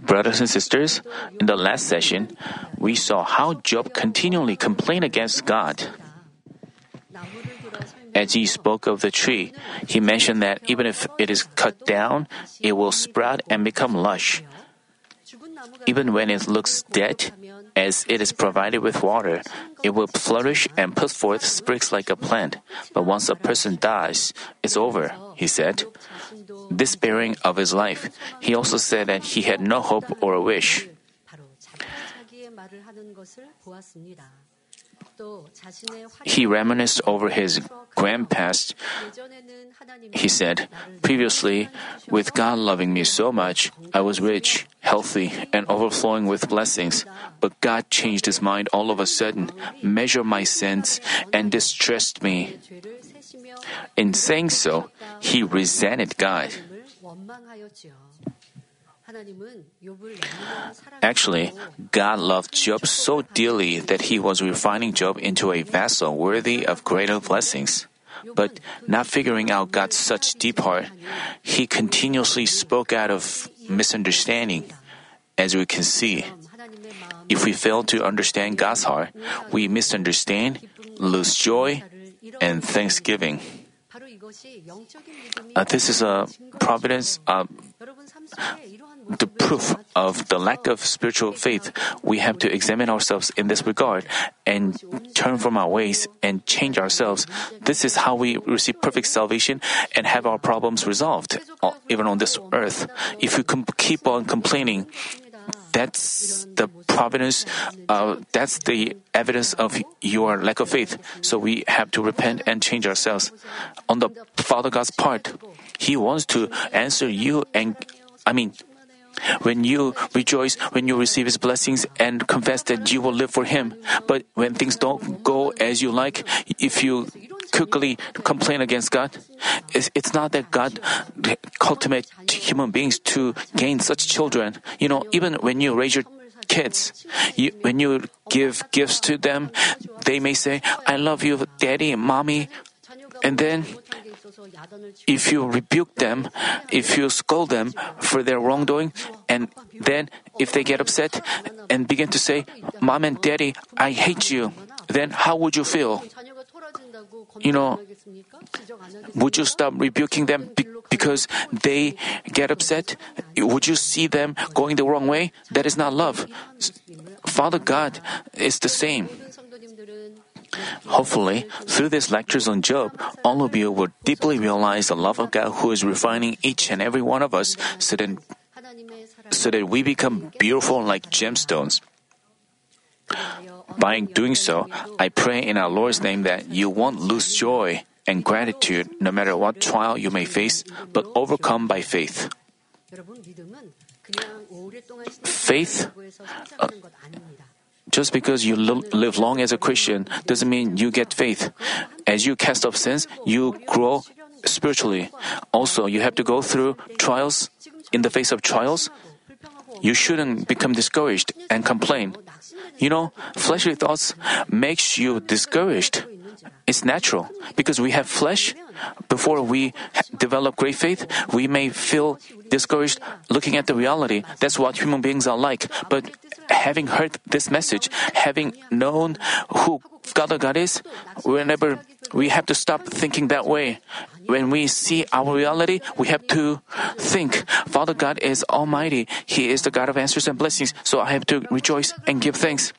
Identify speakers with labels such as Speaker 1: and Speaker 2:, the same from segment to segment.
Speaker 1: Brothers and sisters, in the last session, we saw how Job continually complained against God. As he spoke of the tree, he mentioned that even if it is cut down, it will sprout and become lush. Even when it looks dead, as it is provided with water, it will flourish and put forth sprigs like a plant. But once a person dies, it's over, he said despairing of his life. He also said that he had no hope or
Speaker 2: a wish.
Speaker 1: He reminisced over his grand past. He said, Previously, with God loving me so much, I was rich, healthy, and overflowing with blessings. But God changed his mind all of a sudden, measured my sins, and distressed me. In saying so, he resented God. Actually, God loved Job so dearly that he was refining Job into a vessel worthy of greater blessings. But not figuring out God's such deep heart, he continuously spoke out of misunderstanding. As we can see, if we fail to understand God's heart, we misunderstand, lose joy, and thanksgiving. Uh, this is a providence, uh, the proof of the lack of spiritual faith. We have to examine ourselves in this regard and turn from our ways and change ourselves. This is how we receive perfect salvation and have our problems resolved, uh, even on this earth. If we keep on complaining, that's the providence, uh, that's the evidence of your lack of faith. So we have to repent and change ourselves. On the Father God's part, He wants to answer you and, I mean, when you rejoice, when you receive His blessings and confess that you will live for Him. But when things don't go as you like, if you quickly complain against God. It's, it's not that God cultivate human beings to gain such children. You know, even when you raise your kids, you, when you give gifts to them, they may say, I love you, daddy and mommy. And then, if you rebuke them, if you scold them for their wrongdoing, and then if they get upset and begin to say, Mom and Daddy, I hate you, then how would you feel? you know, would you stop rebuking them be- because they get upset? Would you see them going the wrong way? That is not love. Father God is the same. Hopefully, through these lectures on Job, all of you will deeply realize the love of God who is refining each and every one of us so that, so that we become beautiful like gemstones. By doing so, I pray in our Lord's name that you won't lose joy and gratitude no matter what trial you may face, but overcome by faith. Faith,
Speaker 2: uh,
Speaker 1: just because you live long as a Christian doesn't mean you get faith. As you cast off sins, you grow spiritually. Also, you have to go through trials. In the face of trials, you shouldn't become discouraged and complain. You know, fleshly thoughts makes you discouraged. It's natural because we have flesh. Before we develop great faith, we may feel discouraged looking at the reality. That's what human beings are like. But having heard this message, having known who God God is, whenever we have to stop thinking that way. When we see our reality, we have to think, Father God is Almighty. He is the God of answers and blessings, so I have to rejoice and give thanks.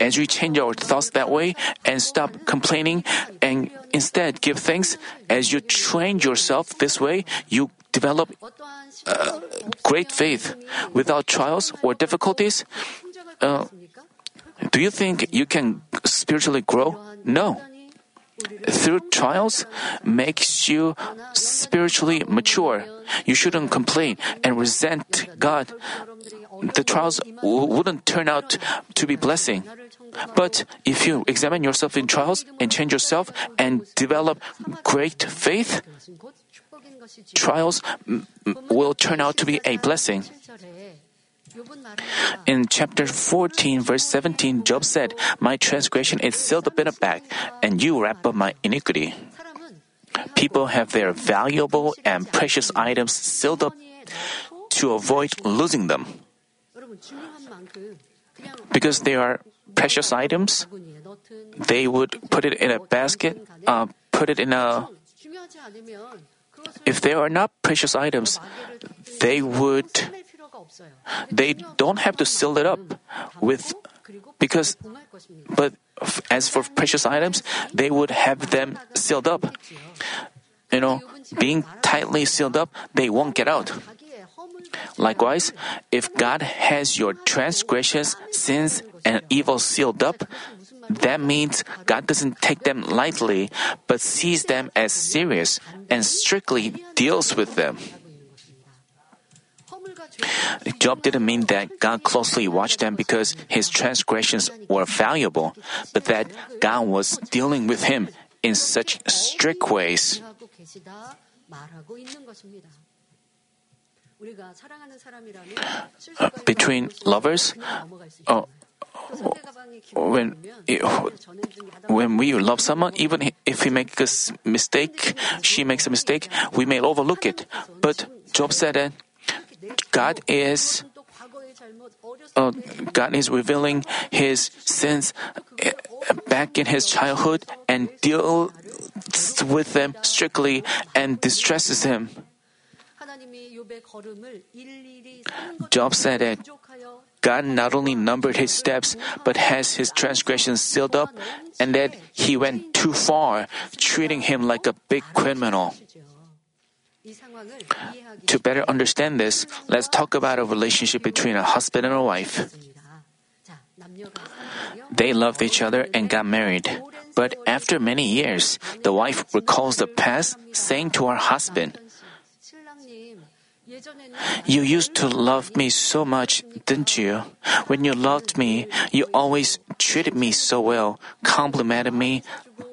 Speaker 1: As we change our thoughts that way and stop complaining and instead give thanks, as you train yourself this way, you develop
Speaker 2: uh,
Speaker 1: great faith. Without trials or difficulties, uh, do you think you can spiritually grow? No through trials makes you spiritually mature. You shouldn't complain and resent God. The trials wouldn't turn out to be blessing. But if you examine yourself in trials and change yourself and develop great faith, trials will turn out to be a blessing. In chapter 14, verse 17, Job said, My transgression is sealed up in a bag, and you wrap up my iniquity. People have their valuable and precious items sealed up to avoid losing them. Because they are precious items, they would put it in a basket, uh, put it in a. If they are not precious items, they would they don't have to seal it up with because but as for precious items, they would have them sealed up. You know, being tightly sealed up, they won't get out. Likewise, if God has your transgressions, sins, and evil sealed up, that means God doesn't take them lightly, but sees them as serious and strictly deals with them. Job didn't mean that God closely watched them because his transgressions were valuable, but that God was dealing with him in such strict ways.
Speaker 2: Uh,
Speaker 1: between lovers, uh, when when we love someone, even if he makes a mistake, she makes a mistake, we may overlook it. But Job said that God is uh, God is revealing his sins uh, back in his childhood and deals with them strictly and distresses him. Job said that God not only numbered his steps, but has his transgressions sealed up, and that he went too far, treating him like a big criminal. To better understand this, let's talk about a relationship between a husband and a wife. They loved each other and got married. But after many years, the wife recalls the past, saying to her husband, You used to love me so much, didn't you? When you loved me, you always treated me so well, complimented me,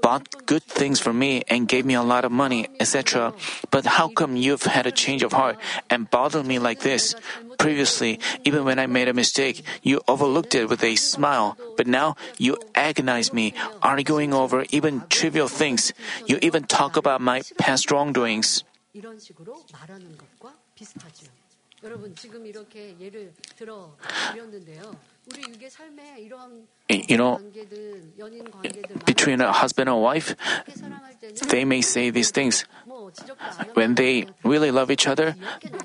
Speaker 1: bought good things for me, and gave me a lot of money, etc. But how come you've had a change of heart and bothered me like this? Previously, even when I made a mistake, you overlooked it with a smile, but now you agonize me, arguing over even trivial things. You even talk about my past wrongdoings you know, between a husband and wife, they may say these things. When they really love each other,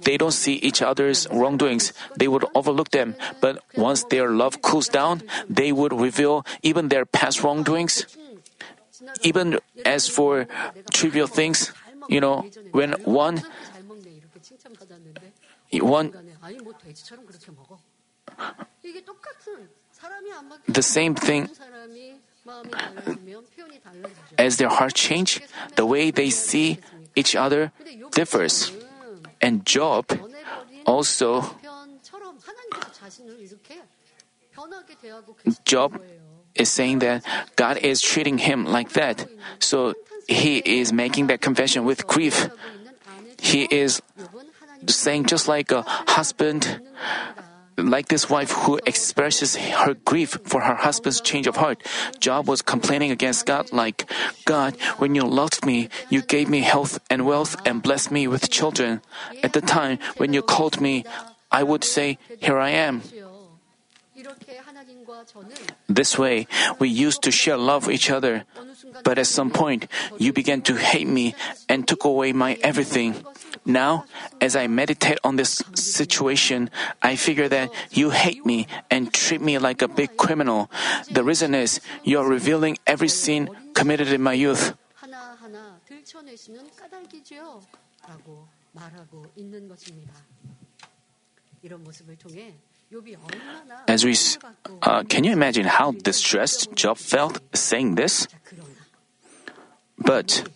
Speaker 1: they don't see each other's wrongdoings. They would overlook them. But once their love cools down, they would reveal even their past wrongdoings. Even as for trivial things, you know, when one, one, the same thing as their heart change, the way they see each other differs. And Job also Job is saying that God is treating him like that. So he is making that confession with grief. He is saying just like a husband like this wife who expresses her grief for her husband's change of heart, Job was complaining against God like, God, when you loved me, you gave me health and wealth and blessed me with children. At the time when you called me, I would say, Here I am. This way, we used to share love with each other, but at some point, you began to hate me and took away my everything. Now, as I meditate on this situation, I figure that you hate me and treat me like a big criminal. The reason is you are revealing every sin committed in my youth. As we, uh, can you imagine how distressed Job felt saying this? But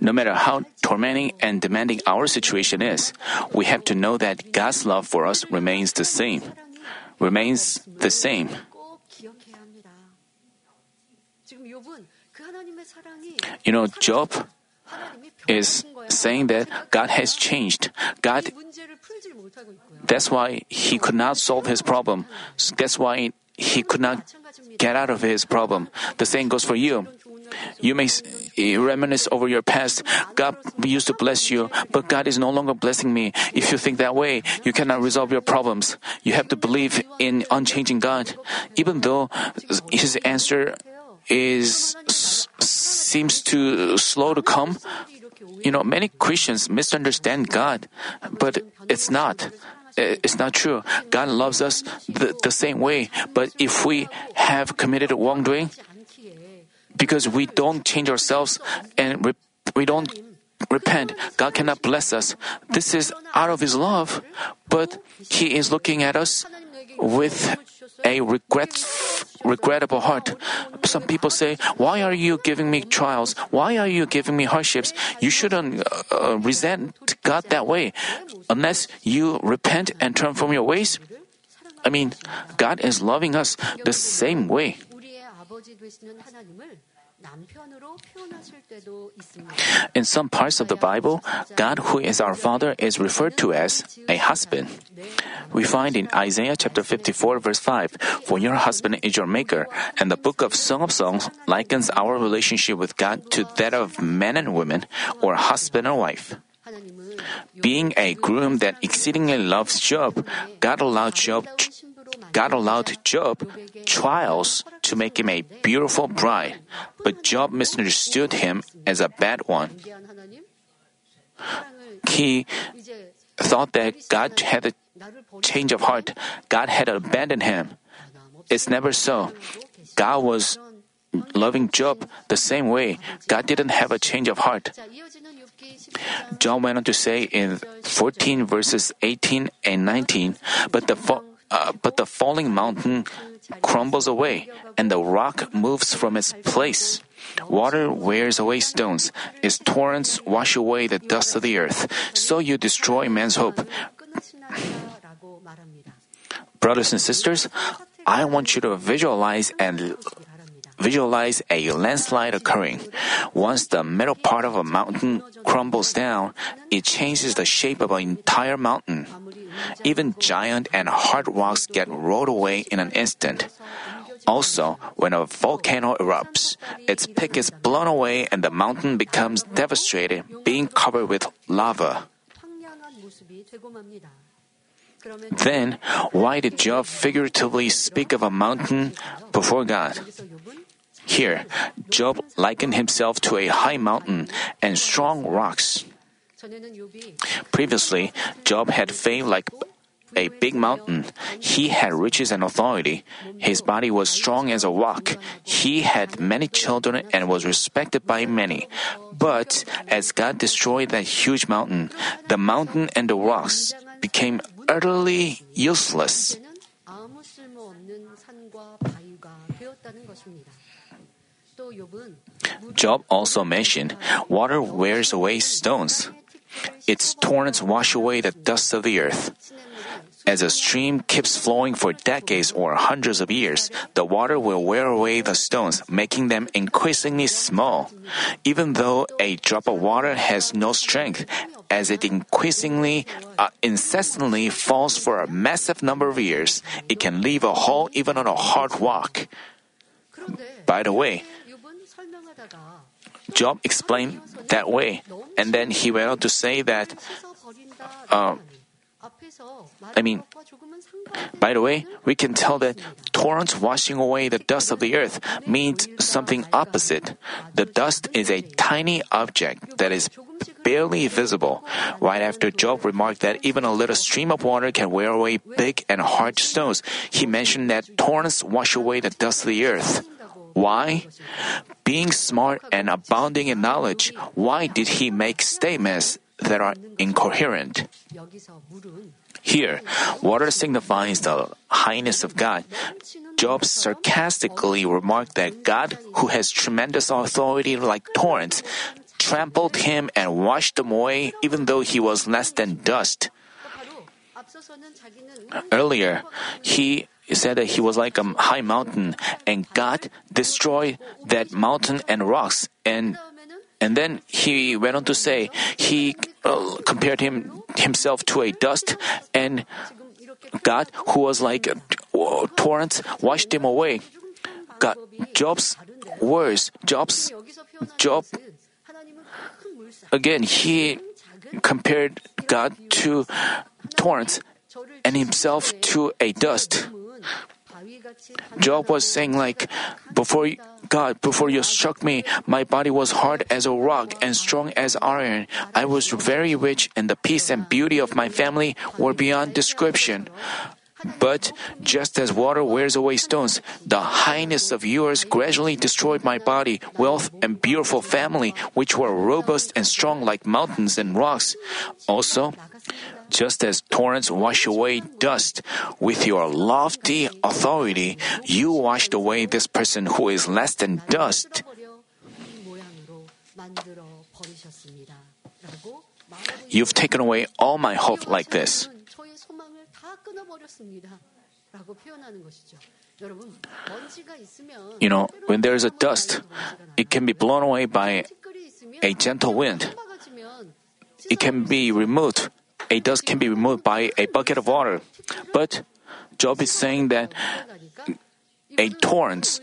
Speaker 1: no matter how tormenting and demanding our situation is, we have to know that God's love for us remains the same. Remains the same. You know, Job is saying that God has changed. God, that's why he could not solve his problem. That's why he could not get out of his problem. The same goes for you. You may eh, reminisce over your past. God used to bless you, but God is no longer blessing me. If you think that way, you cannot resolve your problems. You have to believe in unchanging God. Even though His answer is seems too slow to come, you know, many Christians misunderstand God, but it's not. Eh, it's not true. God loves us the, the same way, but if we have committed wrongdoing, because we don't change ourselves and re- we don't repent, God cannot bless us. This is out of His love, but He is looking at us with a regret, regrettable heart. Some people say, Why are you giving me trials? Why are you giving me hardships? You shouldn't uh, resent God that way. Unless you repent and turn from your ways, I mean, God is loving us the same way. In some parts of the Bible, God, who is our Father, is referred to as a husband. We find in Isaiah chapter 54, verse 5, For your husband is your maker, and the book of Song of Songs likens our relationship with God to that of men and women, or husband and wife. Being a groom that exceedingly loves Job, God allowed Job God allowed Job trials to make him a beautiful bride, but Job misunderstood him as a bad one. He thought that God had a change of heart, God had abandoned him. It's never so. God was loving Job the same way. God didn't have a change of heart. Job went on to say in 14 verses 18 and 19, but the, uh, but the falling mountain crumbles away, and the rock moves from its place. Water wears away stones, its torrents wash away the dust of the earth. So you destroy man's hope. Brothers and sisters, I want you to visualize and visualize a landslide occurring. Once the middle part of a mountain crumbles down, it changes the shape of an entire mountain. Even giant and hard rocks get rolled away in an instant. Also, when a volcano erupts, its peak is blown away and the mountain becomes devastated, being covered with lava. Then, why did Job figuratively speak of a mountain before God? Here, Job likened himself to a high mountain and strong rocks. Previously, Job had fame like a big mountain. He had riches and authority. His body was strong as a rock. He had many children and was respected by many. But as God destroyed that huge mountain, the mountain and the rocks became utterly useless. Job also mentioned, Water wears away stones. Its torrents wash away the dust of the earth. As a stream keeps flowing for decades or hundreds of years, the water will wear away the stones, making them increasingly small. Even though a drop of water has no strength, as it increasingly, uh, incessantly falls for a massive number of years, it can leave a hole even on a hard rock. By the way, Job explained that way, and then he went on to say that.
Speaker 2: Uh,
Speaker 1: I mean, by the way, we can tell that torrents washing away the dust of the earth means something opposite. The dust is a tiny object that is barely visible. Right after Job remarked that even a little stream of water can wear away big and hard stones, he mentioned that torrents wash away the dust of the earth. Why? Being smart and abounding in knowledge, why did he make statements that are incoherent? Here, water signifies the highness of God. Job sarcastically remarked that God, who has tremendous authority like torrents, trampled him and washed him away even though he was less than dust. Earlier, he it said that he was like a high mountain, and God destroyed that mountain and rocks. And and then he went on to say he uh, compared him himself to a dust, and God, who was like uh, a torrent, washed him away. God, Job's words, Job's Job. Again, he compared God to torrents and himself to a dust. Job was saying like, before God, before you struck me, my body was hard as a rock and strong as iron. I was very rich and the peace and beauty of my family were beyond description. But just as water wears away stones, the highness of yours gradually destroyed my body, wealth, and beautiful family, which were robust and strong like mountains and rocks. Also, just as torrents wash away dust, with your lofty authority, you washed away this person who is less than dust. You've taken away all my hope like this. You know, when there is a dust, it can be blown away by a gentle wind. It can be removed a dust can be removed by a bucket of water. But Job is saying that a torrent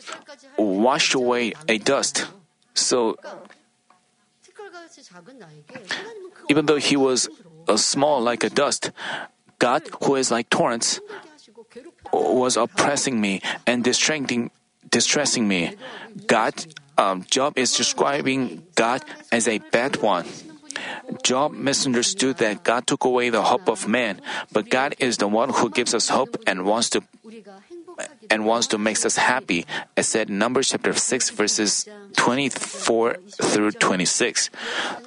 Speaker 1: washed away a dust. So even though he was uh, small like a dust, God, who is like torrents, was oppressing me and distracting, distressing me. God, um, Job is describing God as a bad one. Job misunderstood that God took away the hope of man, but God is the one who gives us hope and wants to
Speaker 2: 우리가 행복하기를
Speaker 1: and wants to make us happy, as said in Numbers chapter 6 verses 24 through 26.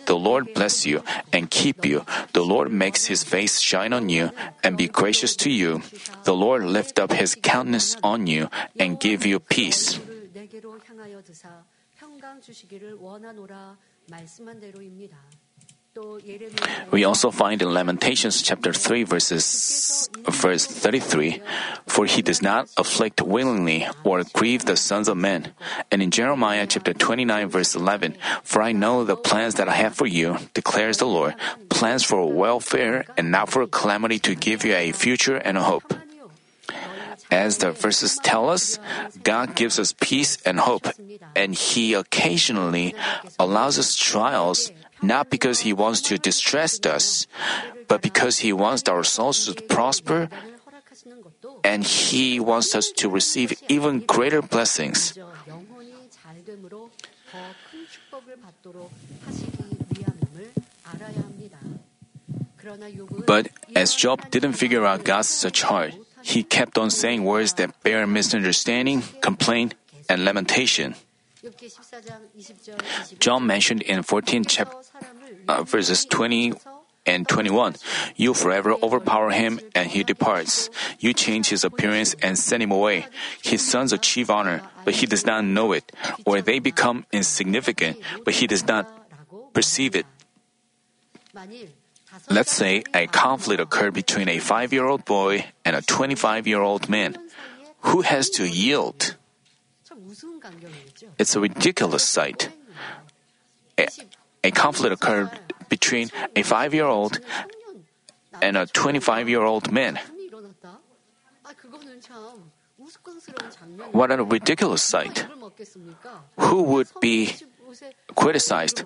Speaker 1: The Lord bless you and keep you. The Lord makes his face shine on you and be gracious to you. The Lord lift up his countenance on you and give you peace.
Speaker 2: 주를 내게로 향하여 드사 평강 주시기를 원하노라 말씀한 대로입니다.
Speaker 1: We also find in Lamentations chapter 3 verses verse 33, for he does not afflict willingly or grieve the sons of men. And in Jeremiah chapter 29 verse 11, for I know the plans that I have for you, declares the Lord, plans for welfare and not for calamity to give you a future and a hope. As the verses tell us, God gives us peace and hope, and He occasionally allows us trials not because He wants to distress us, but because He wants our souls to prosper and He wants us to receive even greater blessings. But as Job didn't figure out God's such heart, he kept on saying words that bear misunderstanding, complaint, and lamentation. Job mentioned in 14 chap- uh, verses 20 and 21 You forever overpower him, and he departs. You change his appearance and send him away. His sons achieve honor, but he does not know it, or they become insignificant, but he does not perceive it. Let's say a conflict occurred between a five year old boy and a 25 year old man. Who has to yield? It's a ridiculous sight. A, a conflict occurred between a five year old and a 25 year old man. What a ridiculous sight. Who would be criticized?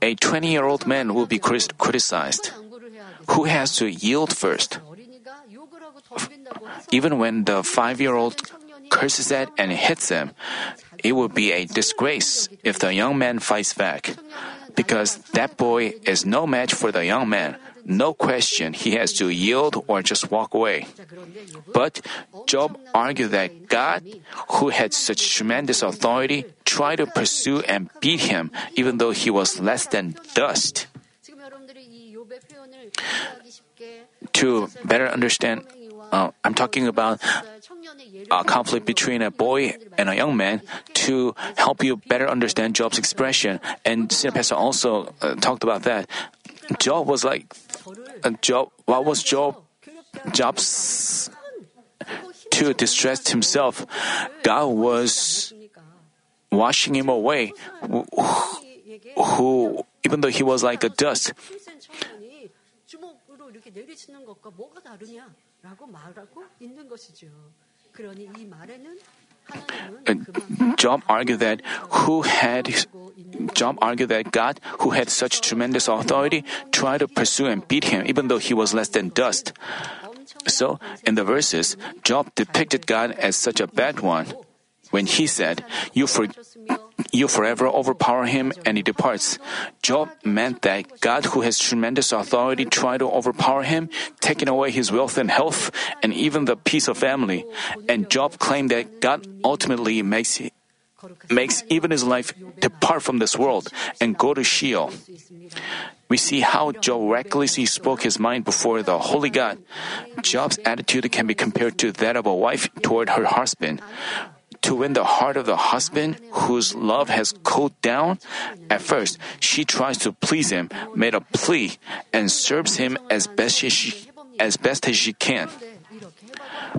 Speaker 1: A 20 year old man will be criticized. Who has to yield first? Even when the five year old curses at and hits him, it would be a disgrace if the young man fights back, because that boy is no match for the young man. No question, he has to yield or just walk away. But Job argued that God, who had such tremendous authority, tried to pursue and beat him, even though he was less than dust. To better understand, uh, I'm talking about a conflict between a boy and a young man to help you better understand Job's expression. And Senior Pastor also uh, talked about that. Job was like, uh, Job, what was Job? Job's to distress himself. God was washing him away, who, who even though he was like a dust, Job argued that who had Job argued that God, who had such tremendous authority, tried to pursue and beat him, even though he was less than dust. So, in the verses, Job depicted God as such a bad one. When he said, You, for, you forever overpower him and he departs, Job meant that God, who has tremendous authority, tried to overpower him, taking away his wealth and health, and even the peace of family. And Job claimed that God ultimately makes makes even his life depart from this world and go to Sheol. We see how Job recklessly spoke his mind before the Holy God. Job's attitude can be compared to that of a wife toward her husband. To win the heart of the husband whose love has cooled down, at first she tries to please him, made a plea, and serves him as best as she, as best as she can.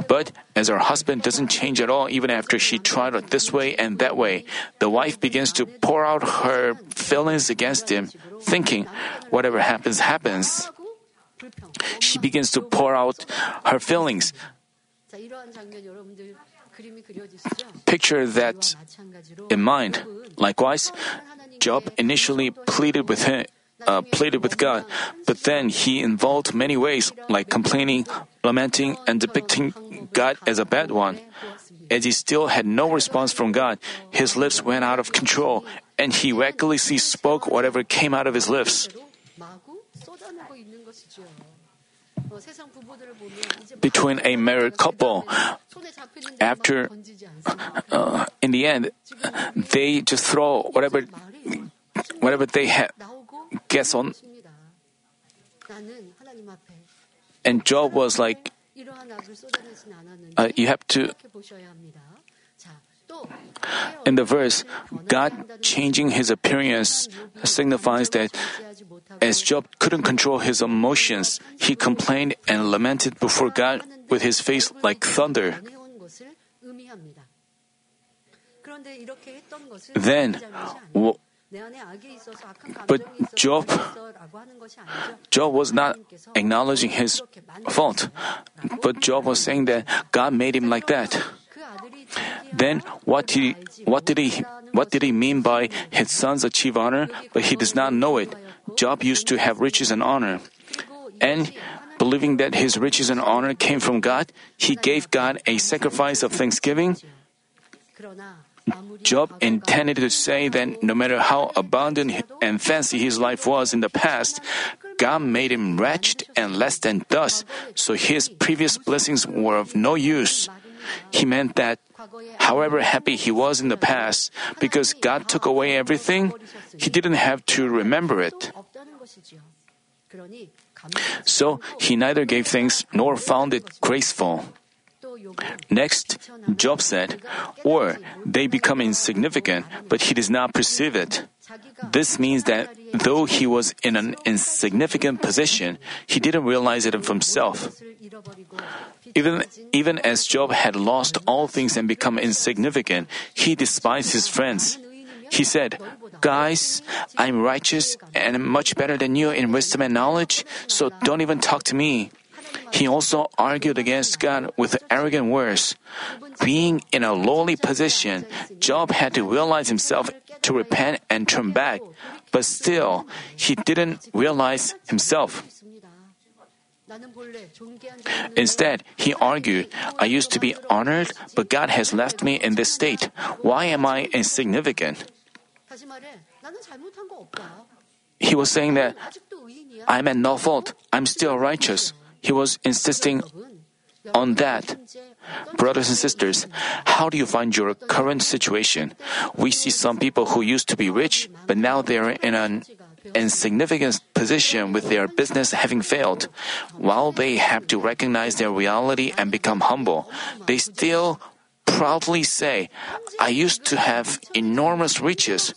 Speaker 1: But as her husband doesn't change at all even after she tried it this way and that way, the wife begins to pour out her feelings against him, thinking, whatever happens, happens. She begins to pour out her feelings. Picture that in mind. Likewise, Job initially pleaded with him, uh, pleaded with God, but then he involved many ways like complaining, lamenting, and depicting God as a bad one. As he still had no response from God, his lips went out of control, and he recklessly spoke whatever came out of his lips. Between a married couple, after, uh, in the end, they just throw whatever, whatever they have gets on. And Job was like, uh, you have to. In the verse, God changing his appearance signifies that as Job couldn't control his emotions, he complained and lamented before God with his face like thunder. Then, but Job, Job was not acknowledging his fault, but Job was saying that God made him like that. Then what he, what did he, what did he mean by his sons achieve honor, but he does not know it? Job used to have riches and honor, and believing that his riches and honor came from God, he gave God a sacrifice of thanksgiving. Job intended to say that no matter how abundant and fancy his life was in the past, God made him wretched and less than dust, so his previous blessings were of no use. He meant that, however happy he was in the past, because God took away everything, he didn't have to remember it. So he neither gave thanks nor found it graceful. Next, Job said, or they become insignificant, but he does not perceive it. This means that though he was in an insignificant position, he didn't realize it of himself. Even, even as Job had lost all things and become insignificant, he despised his friends. He said, Guys, I'm righteous and much better than you in wisdom and knowledge, so don't even talk to me. He also argued against God with arrogant words. Being in a lowly position, Job had to realize himself to repent and turn back, but still, he didn't realize himself. Instead, he argued, I used to be honored, but God has left me in this state. Why am I insignificant? He was saying that I'm at no fault, I'm still righteous. He was insisting on that. Brothers and sisters, how do you find your current situation? We see some people who used to be rich, but now they're in an insignificant position with their business having failed. While they have to recognize their reality and become humble, they still proudly say, I used to have enormous riches.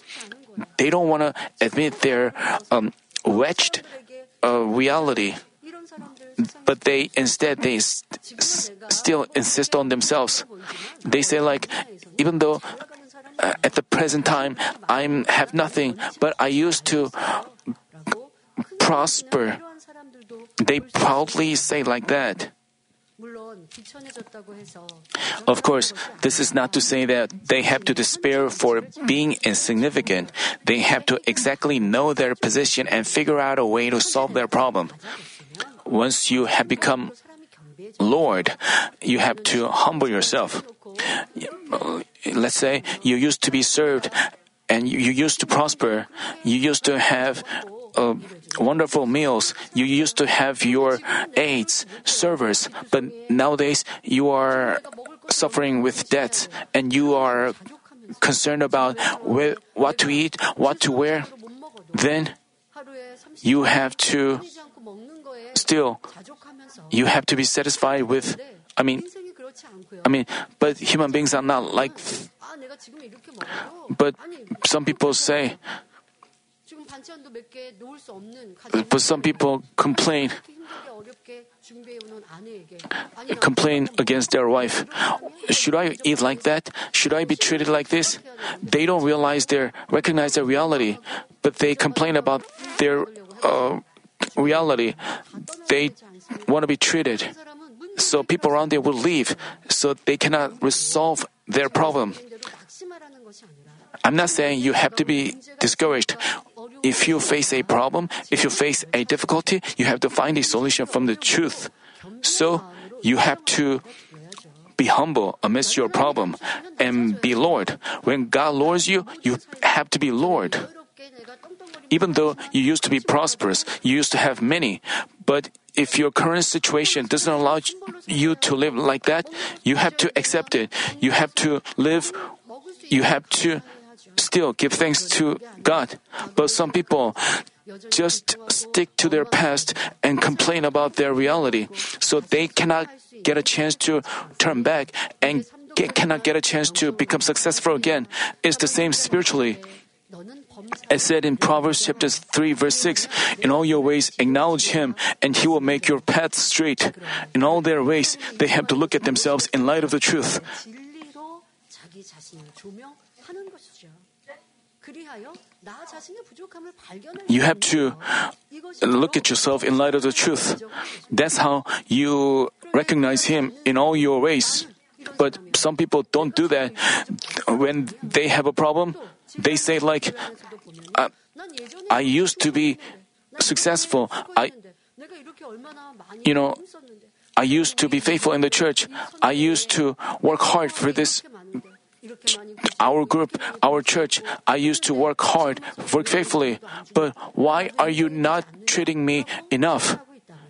Speaker 1: They don't want to admit their um, wretched uh, reality but they instead they st- still insist on themselves. They say like, even though uh, at the present time I have nothing, but I used to prosper. They proudly say like that. Of course, this is not to say that they have to despair for being insignificant. They have to exactly know their position and figure out a way to solve their problem. Once you have become Lord, you have to humble yourself. Let's say you used to be served and you used to prosper. You used to have uh, wonderful meals. You used to have your aides, servers, but nowadays you are suffering with debts and you are concerned about what to eat, what to wear. Then you have to still you have to be satisfied with I mean I mean but human beings are not like but some people say but some people complain complain against their wife. Should I eat like that? Should I be treated like this? They don't realize their recognize their reality, but they complain about their uh, reality. They want to be treated. So people around there will leave, so they cannot resolve their problem. I'm not saying you have to be discouraged. If you face a problem, if you face a difficulty, you have to find a solution from the truth. So you have to be humble amidst your problem and be Lord. When God lords you, you have to be Lord. Even though you used to be prosperous, you used to have many, but if your current situation doesn't allow you to live like that, you have to accept it. You have to live, you have to still give thanks to God. But some people just stick to their past and complain about their reality, so they cannot get a chance to turn back and get, cannot get a chance to become successful again. It's the same spiritually. As said in Proverbs chapter 3 verse 6, in all your ways acknowledge him and he will make your paths straight. In all their ways, they have to look at themselves in light of the truth. You have to look at yourself in light of the truth. That's how you recognize Him in all your ways. But some people don't do that. When they have a problem, they say like, I, I used to be successful. I, you know, I used to be faithful in the church. I used to work hard for this our group, our church, I used to work hard, work faithfully, but why are you not treating me enough?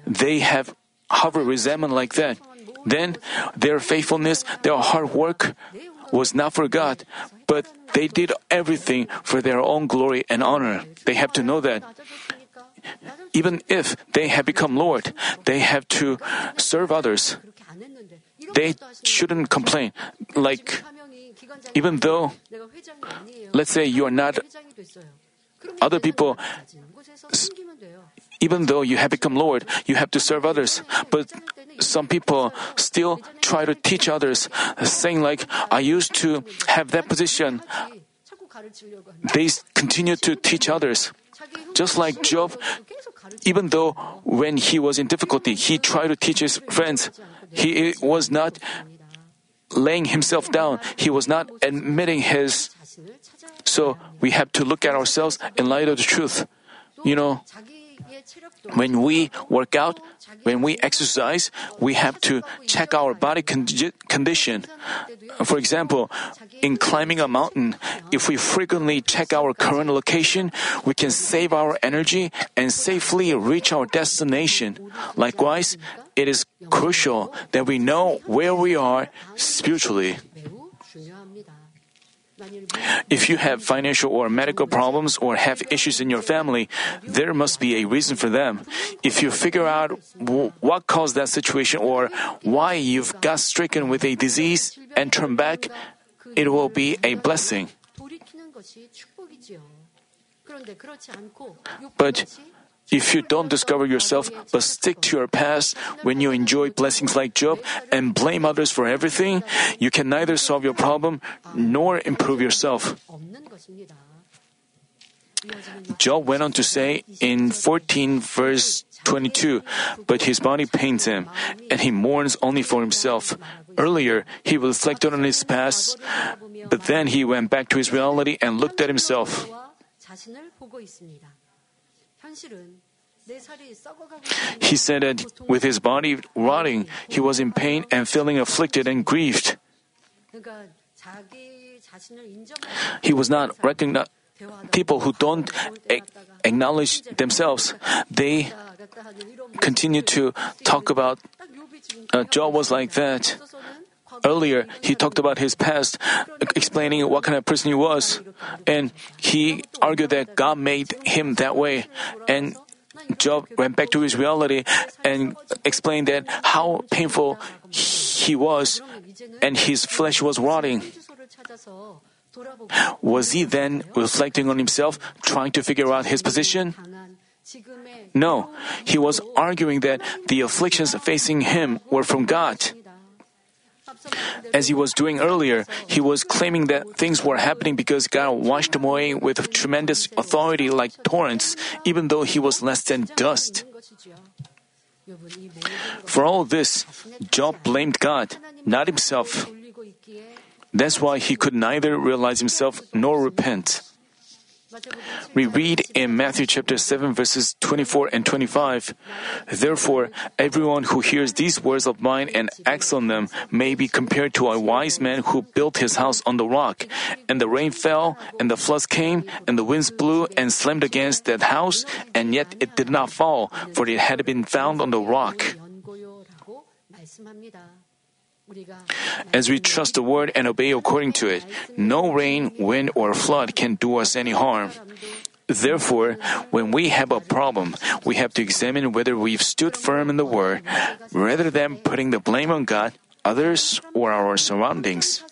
Speaker 1: They have hover resentment like that. Then their faithfulness, their hard work was not for God, but they did everything for their own glory and honor. They have to know that. Even if they have become Lord, they have to serve others. They shouldn't complain. Like, even though, let's say you are not, other people, even though you have become Lord, you have to serve others. But some people still try to teach others, saying like, I used to have that position. They continue to teach others. Just like Job, even though when he was in difficulty, he tried to teach his friends. He was not laying himself down. He was not admitting his. So we have to look at ourselves in light of the truth. You know, when we work out, when we exercise, we have to check our body con- condition. For example, in climbing a mountain, if we frequently check our current location, we can save our energy and safely reach our destination. Likewise, it is crucial that we know where we are spiritually. If you have financial or medical problems or have issues in your family, there must be a reason for them. If you figure out w- what caused that situation or why you've got stricken with a disease and turn back, it will be a blessing. But if you don't discover yourself but stick to your past when you enjoy blessings like Job and blame others for everything, you can neither solve your problem nor improve yourself. Job went on to say in 14 verse 22, but his body pains him, and he mourns only for himself. Earlier, he reflected on his past, but then he went back to his reality and looked at himself. He said that with his body rotting, he was in pain and feeling afflicted and grieved. He was not recognized. People who don't acknowledge themselves, they continue to talk about. Uh, Job was like that. Earlier, he talked about his past, explaining what kind of person he was, and he argued that God made him that way. And Job went back to his reality and explained that how painful he was and his flesh was rotting. Was he then reflecting on himself, trying to figure out his position? No, he was arguing that the afflictions facing him were from God. As he was doing earlier, he was claiming that things were happening because God washed him away with tremendous authority like torrents, even though he was less than dust. For all this, Job blamed God, not himself. That's why he could neither realize himself nor repent. We read in Matthew chapter 7 verses 24 and 25, Therefore, everyone who hears these words of mine and acts on them may be compared to a wise man who built his house on the rock. And the rain fell, and the floods came, and the winds blew and slammed against that house, and yet it did not fall, for it had been found on the rock. As we trust the word and obey according to it, no rain, wind, or flood can do us any harm. Therefore, when we have a problem, we have to examine whether we've stood firm in the word, rather than putting the blame on God, others, or our surroundings.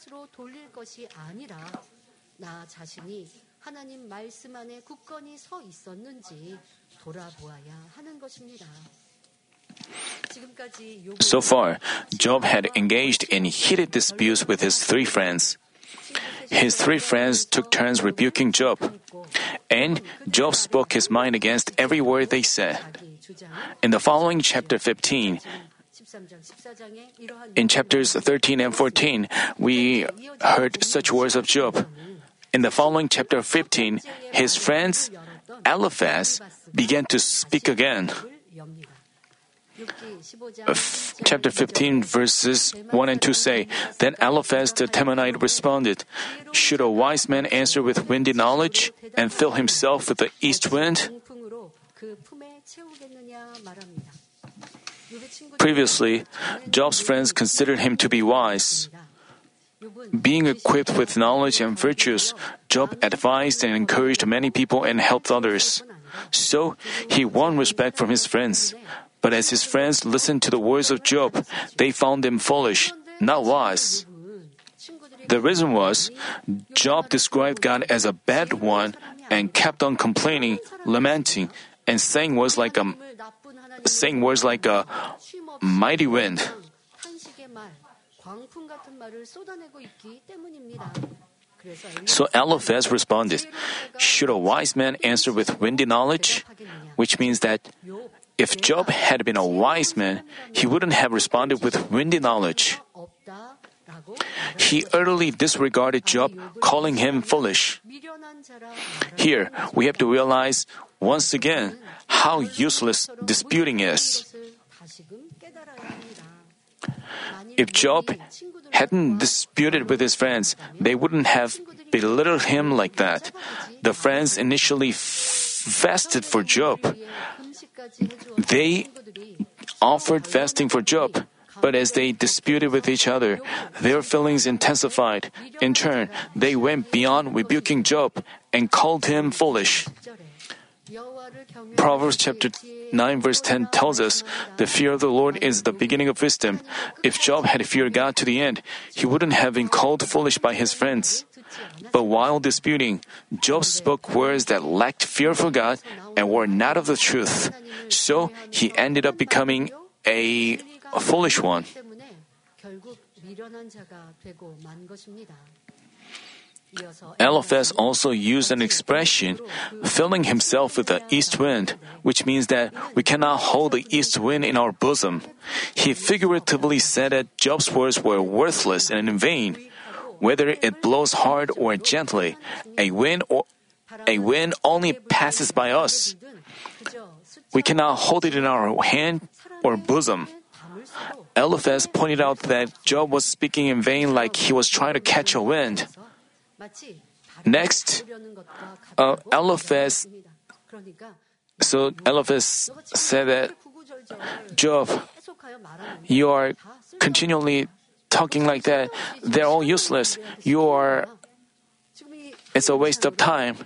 Speaker 1: So far, Job had engaged in heated disputes with his three friends. His three friends took turns rebuking Job, and Job spoke his mind against every word they said. In the following chapter 15, in chapters 13 and 14, we heard such words of Job. In the following chapter 15, his friends, Eliphaz, began to speak again chapter 15, verses 1 and 2 say, Then Eliphaz the Temanite responded, Should a wise man answer with windy knowledge and fill himself with the east wind? Previously, Job's friends considered him to be wise. Being equipped with knowledge and virtues, Job advised and encouraged many people and helped others. So, he won respect from his friends. But as his friends listened to the words of Job, they found him foolish, not wise. The reason was Job described God as a bad one and kept on complaining, lamenting, and saying words like a saying words like a mighty wind. So Eliphaz responded, Should a wise man answer with windy knowledge? Which means that if Job had been a wise man, he wouldn't have responded with windy knowledge. He utterly disregarded Job, calling him foolish. Here, we have to realize once again how useless disputing is. If Job hadn't disputed with his friends, they wouldn't have belittled him like that. The friends initially fasted for Job. They offered fasting for Job, but as they disputed with each other, their feelings intensified. In turn, they went beyond rebuking Job and called him foolish. Proverbs chapter 9 verse 10 tells us, the fear of the Lord is the beginning of wisdom. If Job had feared God to the end, he wouldn't have been called foolish by his friends. But while disputing, Job spoke words that lacked fear for God and were not of the truth. So he ended up becoming a, foolish one. Eliphaz also used an expression, filling himself with the east wind, which means that we cannot hold the east wind in our bosom. He figuratively said that Job's words were worthless and in vain. Whether it blows hard or gently, a wind or a wind only passes by us. We cannot hold it in our hand or bosom. Eliphaz pointed out that Job was speaking in vain like he was trying to catch a wind. Next, uh, Eliphaz, so Eliphaz said that, Job, you are continually talking like that. They're all useless. You are, it's a waste of time.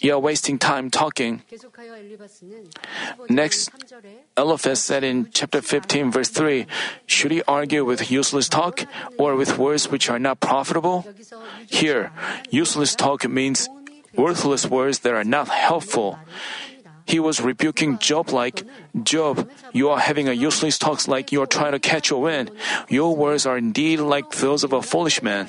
Speaker 1: You are wasting time talking. Next, Eliphaz said in chapter 15, verse 3 Should he argue with useless talk or with words which are not profitable? Here, useless talk means worthless words that are not helpful. He was rebuking Job like, Job, you are having a useless talk like you are trying to catch a wind. Your words are indeed like those of a foolish man.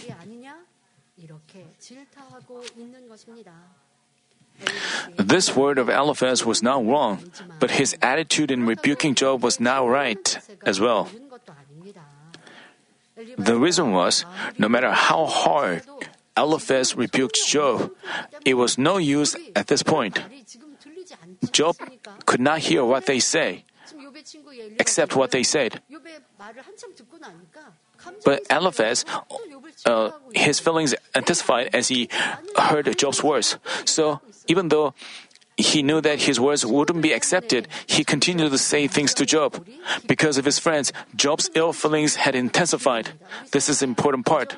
Speaker 1: This word of Eliphaz was not wrong, but his attitude in rebuking Job was not right as well. The reason was, no matter how hard Eliphaz rebuked Job, it was no use at this point. Job could not hear what they say, except what they said. But Eliphaz, uh, his feelings intensified as he heard Job's words. So even though he knew that his words wouldn't be accepted, he continued to say things to Job. Because of his friends, Job's ill feelings had intensified. This is an important part.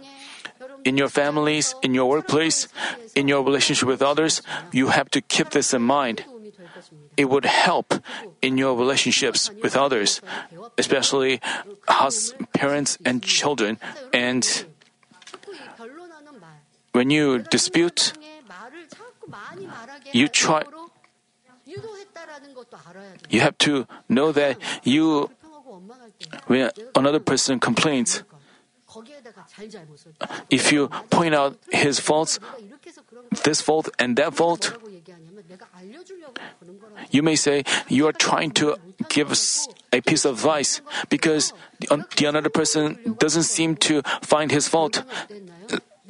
Speaker 1: In your families, in your workplace, in your relationship with others, you have to keep this in mind. It would help in your relationships with others, especially parents and children. And when you dispute, you try. You have to know that you, when another person complains, if you point out his faults, this fault and that fault, you may say you are trying to give a piece of advice because the, the another person doesn't seem to find his fault.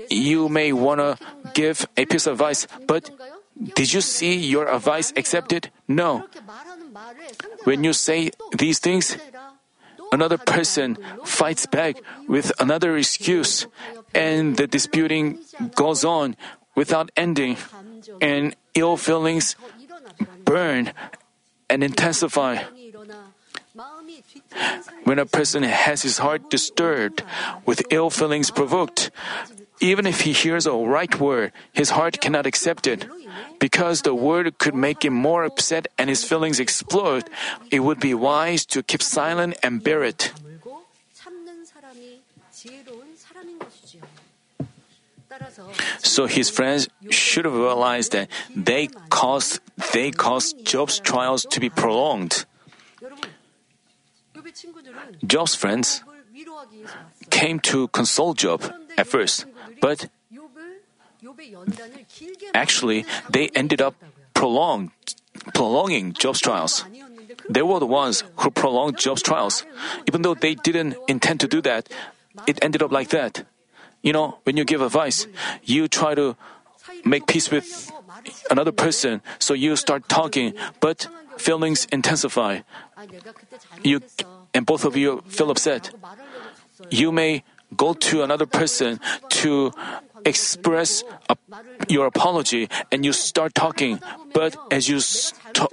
Speaker 1: You may want to give a piece of advice, but did you see your advice accepted? No. When you say these things, another person fights back with another excuse, and the disputing goes on without ending, and ill feelings burn and intensify. When a person has his heart disturbed with ill feelings provoked, even if he hears a right word, his heart cannot accept it. Because the word could make him more upset and his feelings explode, it would be wise to keep silent and bear it. So his friends should have realized that they caused they caused Job's trials to be prolonged. Job's friends came to console Job at first, but actually they ended up prolonged, prolonging Job's trials. They were the ones who prolonged Job's trials. Even though they didn't intend to do that, it ended up like that. You know, when you give advice, you try to make peace with another person, so you start talking, but feelings intensify. You and both of you feel upset. You may go to another person to express a, your apology and you start talking, but as you st-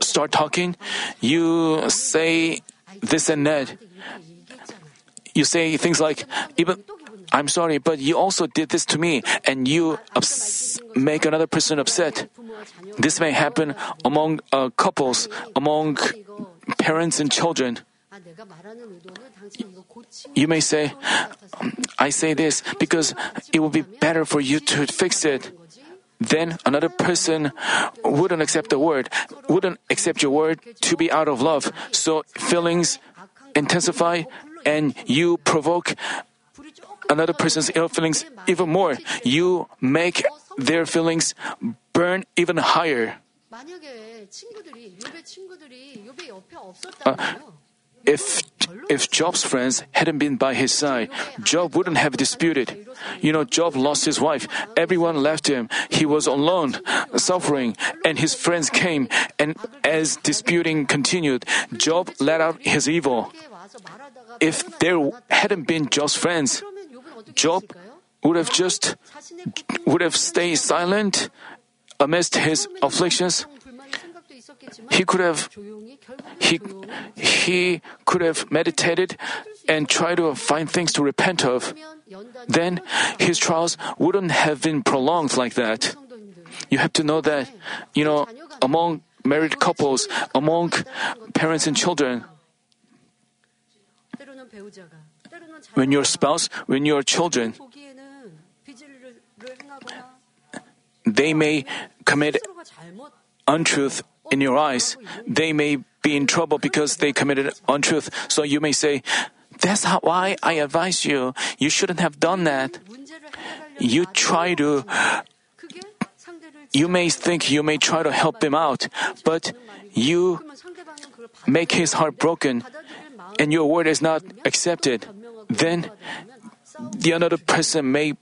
Speaker 1: start talking, you say this and that. You say things like, even I'm sorry, but you also did this to me, and you ups- make another person upset. This may happen among uh, couples, among parents and children. You may say, I say this because it will be better for you to fix it. Then another person wouldn't accept the word, wouldn't accept your word to be out of love. So feelings intensify and you provoke another person's ill feelings even more. You make their feelings burn even higher.
Speaker 2: Uh,
Speaker 1: if if Job's friends hadn't been by his side, Job wouldn't have disputed. You know, Job lost his wife. Everyone left him. He was alone, suffering, and his friends came. And as disputing continued, Job let out his evil. If there hadn't been Job's friends, Job would have just would have stayed silent amidst his afflictions. He could have he, he could have meditated and tried to find things to repent of. Then his trials wouldn't have been prolonged like that. You have to know that, you know, among married couples, among parents and children, when your spouse, when your children, they may commit untruth in your eyes. They may be in trouble because they committed untruth. So you may say, That's how, why I advise you. You shouldn't have done that. You try to. You may think you may try to help him out, but you make his heart broken and your word is not accepted then the another person may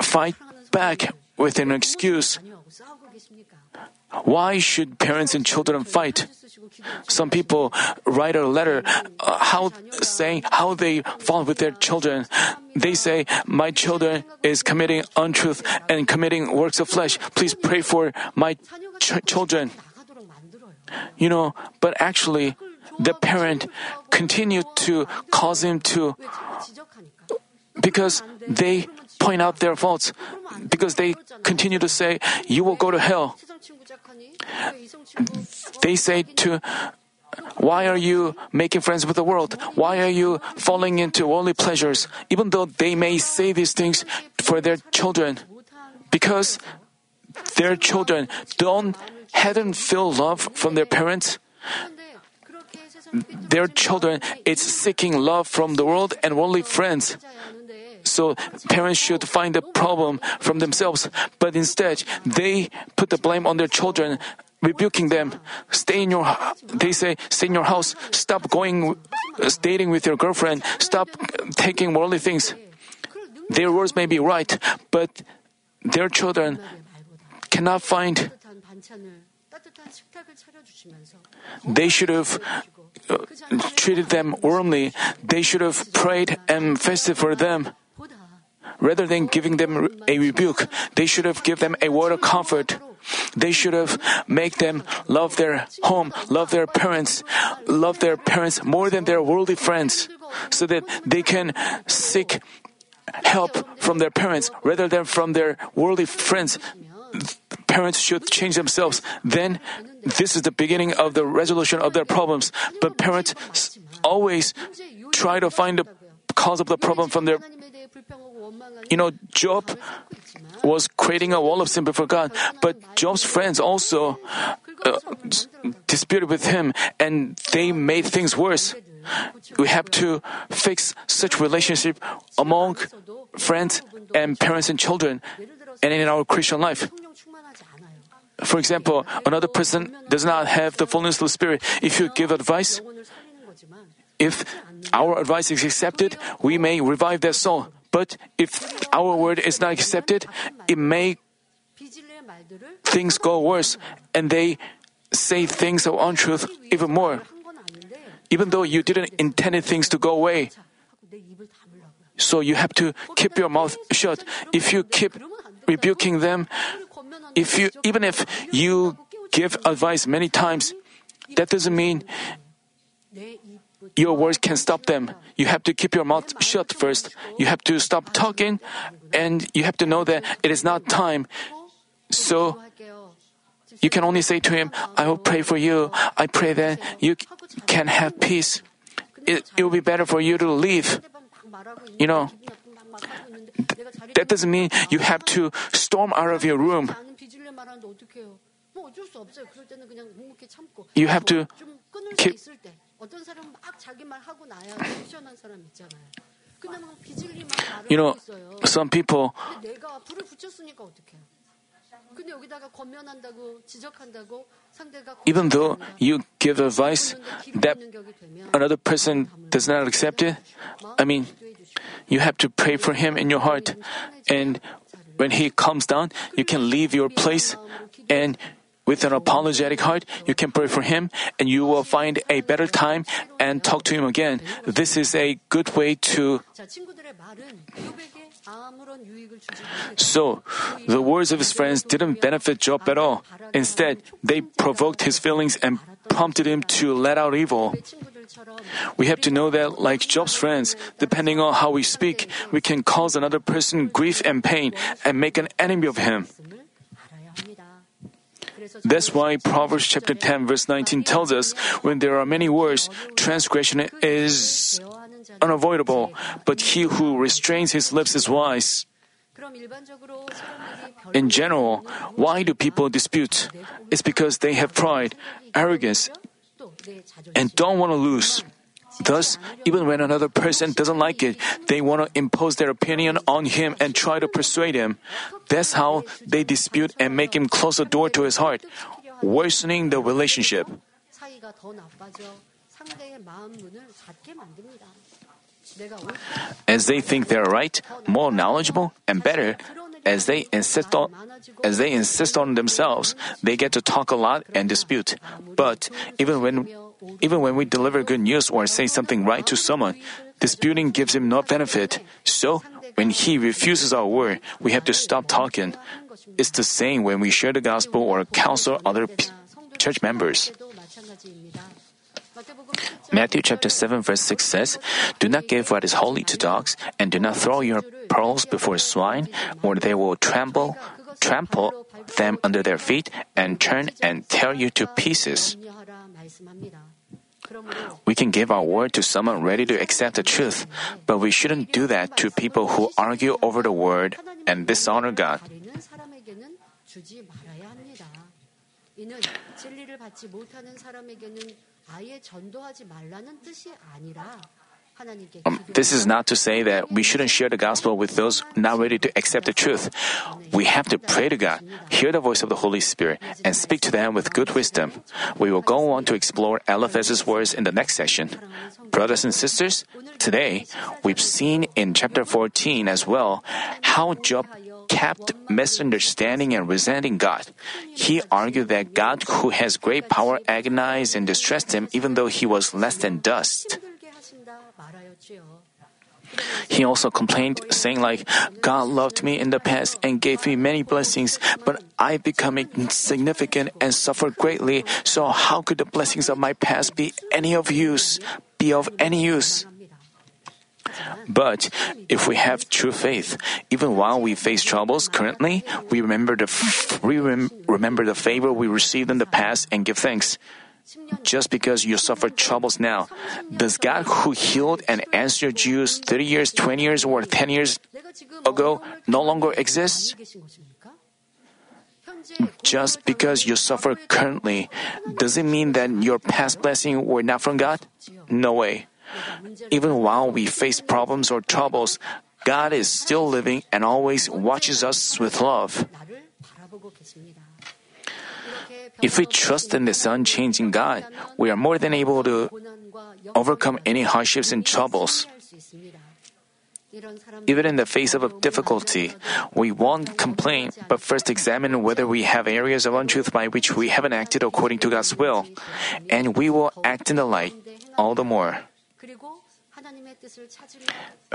Speaker 1: fight back with an excuse. Why should parents and children fight? Some people write a letter uh, how, saying how they fought with their children. They say, "My children is committing untruth and committing works of flesh. Please pray for my ch- children." You know, but actually, the parent continued to cause him to, because they point out their faults, because they continue to say, You will go to hell. They say to, why are you making friends with the world? Why are you falling into worldly pleasures? Even though they may say these things for their children, because their children don't haven't feel love from their parents, their children is seeking love from the world and worldly friends. So parents should find the problem from themselves, but instead they put the blame on their children, rebuking them. Stay in your, they say, stay in your house. Stop going, uh, dating with your girlfriend. Stop taking worldly things. Their words may be right, but their children cannot find. They should have treated them warmly. They should have prayed and fasted for them. Rather than giving them a rebuke, they should have given them a word of comfort. They should have made them love their home, love their parents, love their parents more than their worldly friends, so that they can seek help from their parents rather than from their worldly friends. Parents should change themselves. Then, this is the beginning of the resolution of their problems. But parents always try to find the cause of the problem from their. You know, Job was creating a wall of sin before God, but Job's friends also uh, disputed with him and they made things worse. We have to fix such relationship among friends and parents and children and in our Christian life. For example, another person does not have the fullness of the Spirit. If you give advice, if our advice is accepted, we may revive their soul. But if our word is not accepted, it may things go worse and they say things of untruth even more. Even though you didn't intend things to go away. So you have to keep your mouth shut. If you keep rebuking them, if you, even if you give advice many times, that doesn't mean your words can stop them. You have to keep your mouth shut first. You have to stop talking, and you have to know that it is not time. So you can only say to him, I will pray for you. I pray that you can have peace. It, it will be better for you to leave. You know, th- that doesn't mean you have to storm out of your room. You have to keep you know, some people. Even though you give advice that another person does not accept it, I mean, you have to pray for him in your heart. And when He comes down, you can leave your place and with an apologetic heart, you can pray for him and you will find a better time and talk to him again. This is a good way to. So, the words of his friends didn't benefit Job at all. Instead, they provoked his feelings and prompted him to let out evil. We have to know that, like Job's friends, depending on how we speak, we can cause another person grief and pain and make an enemy of him. That's why Proverbs chapter 10 verse 19 tells us when there are many words, transgression is unavoidable, but he who restrains his lips is wise. In general, why do people dispute? It's because they have pride, arrogance, and don't want to lose. Thus, even when another person doesn't like it, they want to impose their opinion on him and try to persuade him. That's how they dispute and make him close the door to his heart, worsening the relationship. As they think they're right, more knowledgeable, and better, as they insist on as they insist on themselves, they get to talk a lot and dispute. But even when even when we deliver good news or say something right to someone, disputing gives him no benefit. So when he refuses our word, we have to stop talking. It's the same when we share the gospel or counsel other p- church members. Matthew chapter 7 verse 6 says, Do not give what is holy to dogs, and do not throw your pearls before swine, or they will trample, trample them under their feet and turn and tear you to pieces. We can give our word to someone ready to accept the truth, but we shouldn't do that to people who argue over the word and dishonor God. Um, this is not to say that we shouldn't share the gospel with those not ready to accept the truth. We have to pray to God, hear the voice of the Holy Spirit, and speak to them with good wisdom. We will go on to explore Eliphaz's words in the next session. Brothers and sisters, today we've seen in chapter 14 as well how Job kept misunderstanding and resenting God. He argued that God, who has great power, agonized and distressed him even though he was less than dust. He also complained, saying like, God loved me in the past and gave me many blessings, but I become insignificant and suffer greatly, so how could the blessings of my past be any of use, be of any use? But if we have true faith, even while we face troubles currently, we remember the f- we rem- remember the favor we received in the past and give thanks. Just because you suffer troubles now, does God who healed and answered Jews 30 years, 20 years, or 10 years ago no longer
Speaker 2: exist?
Speaker 1: Just because you suffer currently, does it mean that your past blessing were not from God? No way. Even while we face problems or troubles, God is still living and always watches us with love. If we trust in this unchanging God, we are more than able to overcome any hardships and troubles. Even in the face of difficulty, we won't complain, but first examine whether we have areas of untruth by which we haven't acted according to God's will, and we will act in the light all the more.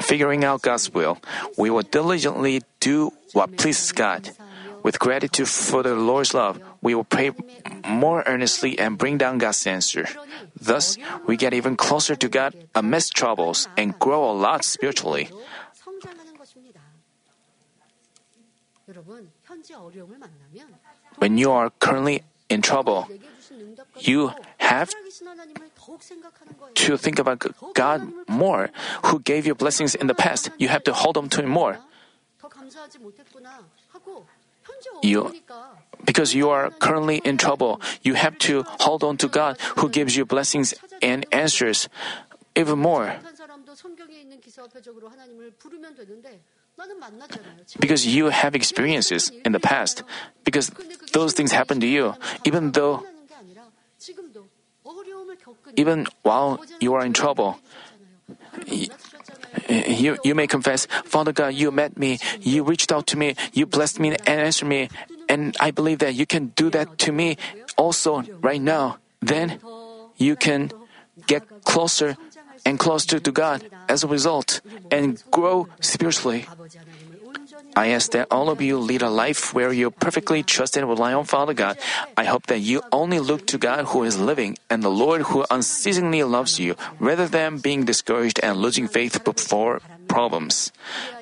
Speaker 1: Figuring out God's will, we will diligently do what pleases God. With gratitude for the Lord's love, we will pray more earnestly and bring down God's answer. Thus, we get even closer to God amidst troubles and grow a lot spiritually. When you are currently in trouble, you have to think about God more, who gave you blessings in the past. You have to hold on to Him more. You, because you are currently in trouble, you have to hold on to God who gives you blessings and answers even more. Because you have experiences in the past, because those things happen to you, even though even while you are in trouble, you, you may confess, Father God, you met me, you reached out to me, you blessed me and answered me, and I believe that you can do that to me also right now. Then you can get closer and closer to God as a result and grow spiritually. I ask that all of you lead a life where you perfectly trust and rely on Father God. I hope that you only look to God who is living and the Lord who unceasingly loves you, rather than being discouraged and losing faith before problems.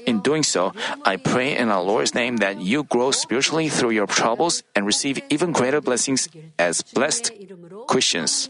Speaker 1: In doing so, I pray in our Lord's name that you grow spiritually through your troubles and receive even greater blessings as blessed Christians.